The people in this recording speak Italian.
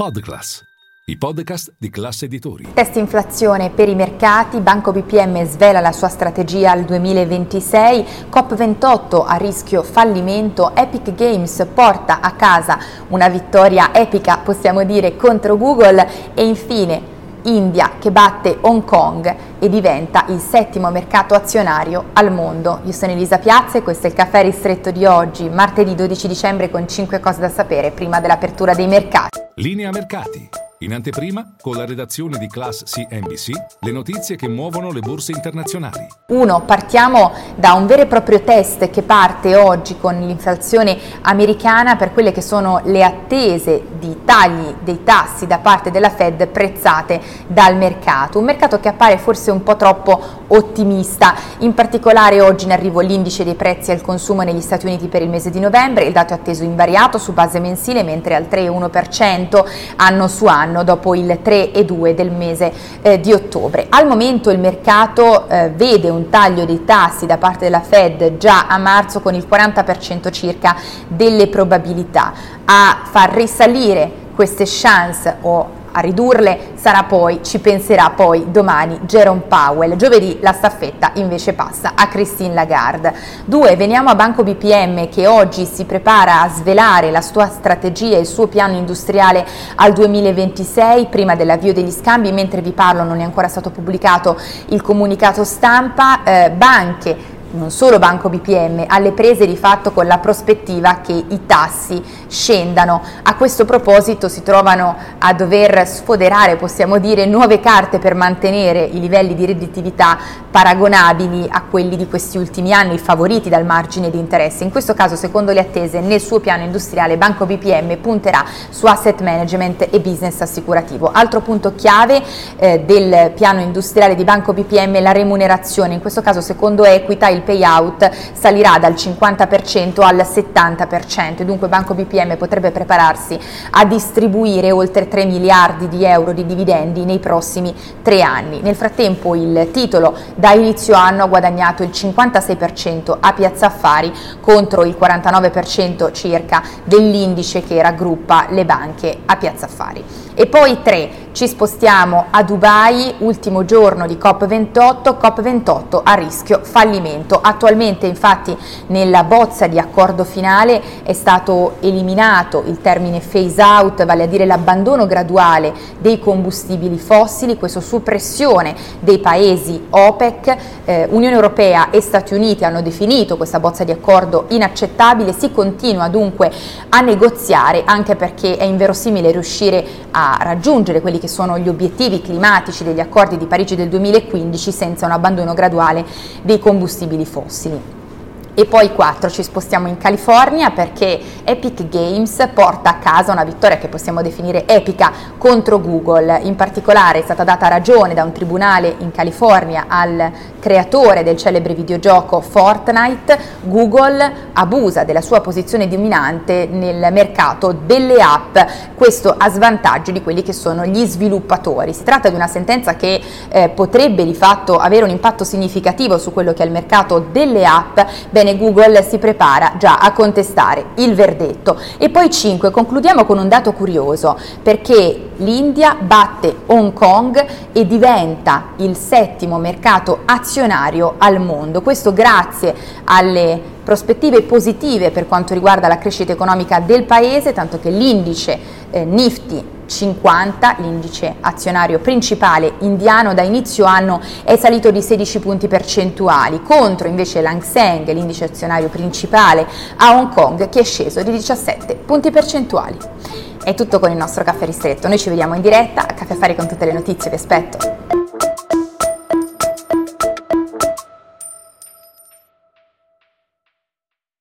Podclass, i podcast di classe editori. Test inflazione per i mercati, Banco BPM svela la sua strategia al 2026, COP28 a rischio fallimento, Epic Games porta a casa una vittoria epica, possiamo dire, contro Google e infine India che batte Hong Kong e diventa il settimo mercato azionario al mondo. Io sono Elisa Piazza e questo è il caffè ristretto di oggi, martedì 12 dicembre con 5 cose da sapere prima dell'apertura dei mercati. Linea mercati. In anteprima, con la redazione di Class CNBC, le notizie che muovono le borse internazionali. Uno, partiamo da un vero e proprio test che parte oggi con l'inflazione americana per quelle che sono le attese di tagli dei tassi da parte della Fed prezzate dal mercato. Un mercato che appare forse un po' troppo ottimista. In particolare oggi in arrivo l'indice dei prezzi al consumo negli Stati Uniti per il mese di novembre, il dato è atteso invariato su base mensile, mentre al 3,1% anno su anno anno dopo il 3,2 del mese eh, di ottobre. Al momento il mercato eh, vede un taglio dei tassi da parte della Fed già a marzo con il 40% circa delle probabilità. A far risalire queste chance o a ridurle sarà poi, ci penserà poi domani Jerome Powell. Giovedì la staffetta invece passa a Christine Lagarde. Due, veniamo a Banco BPM che oggi si prepara a svelare la sua strategia e il suo piano industriale al 2026 prima dell'avvio degli scambi. Mentre vi parlo non è ancora stato pubblicato il comunicato stampa. Eh, banche non solo Banco BPM, alle prese di fatto con la prospettiva che i tassi scendano. A questo proposito si trovano a dover sfoderare, possiamo dire, nuove carte per mantenere i livelli di redditività paragonabili a quelli di questi ultimi anni, favoriti dal margine di interesse. In questo caso, secondo le attese, nel suo piano industriale Banco BPM punterà su asset management e business assicurativo. Altro punto chiave eh, del piano industriale di Banco BPM è la remunerazione. In questo caso, secondo Equita, il payout salirà dal 50% al 70%. Dunque Banco BPM potrebbe prepararsi a distribuire oltre 3 miliardi di euro di dividendi nei prossimi tre anni. Nel frattempo il titolo da inizio anno ha guadagnato il 56% a Piazza Affari contro il 49% circa dell'indice che raggruppa le banche a Piazza Affari. E poi tre, ci spostiamo a Dubai, ultimo giorno di COP28, COP28 a rischio fallimento. Attualmente infatti nella bozza di accordo finale è stato eliminato il termine phase out, vale a dire l'abbandono graduale dei combustibili fossili, questo su pressione dei paesi OPEC. Eh, Unione Europea e Stati Uniti hanno definito questa bozza di accordo inaccettabile, si continua dunque a negoziare anche perché è inverosimile riuscire a raggiungere quelli che sono gli obiettivi climatici degli accordi di Parigi del 2015 senza un abbandono graduale dei combustibili fossili. E poi 4 ci spostiamo in California perché Epic Games porta a casa una vittoria che possiamo definire epica contro Google. In particolare è stata data ragione da un tribunale in California al creatore del celebre videogioco Fortnite. Google abusa della sua posizione dominante nel mercato delle app, questo a svantaggio di quelli che sono gli sviluppatori. Si tratta di una sentenza che eh, potrebbe di fatto avere un impatto significativo su quello che è il mercato delle app. Bene, Bene, Google si prepara già a contestare il verdetto. E poi 5, concludiamo con un dato curioso, perché l'India batte Hong Kong e diventa il settimo mercato azionario al mondo. Questo grazie alle prospettive positive per quanto riguarda la crescita economica del paese, tanto che l'indice eh, Nifty 50, l'indice azionario principale indiano da inizio anno è salito di 16 punti percentuali, contro invece l'Hang Seng, l'indice azionario principale a Hong Kong, che è sceso di 17 punti percentuali. È tutto con il nostro caffè ristretto, noi ci vediamo in diretta a Caffè Affari con tutte le notizie, vi aspetto.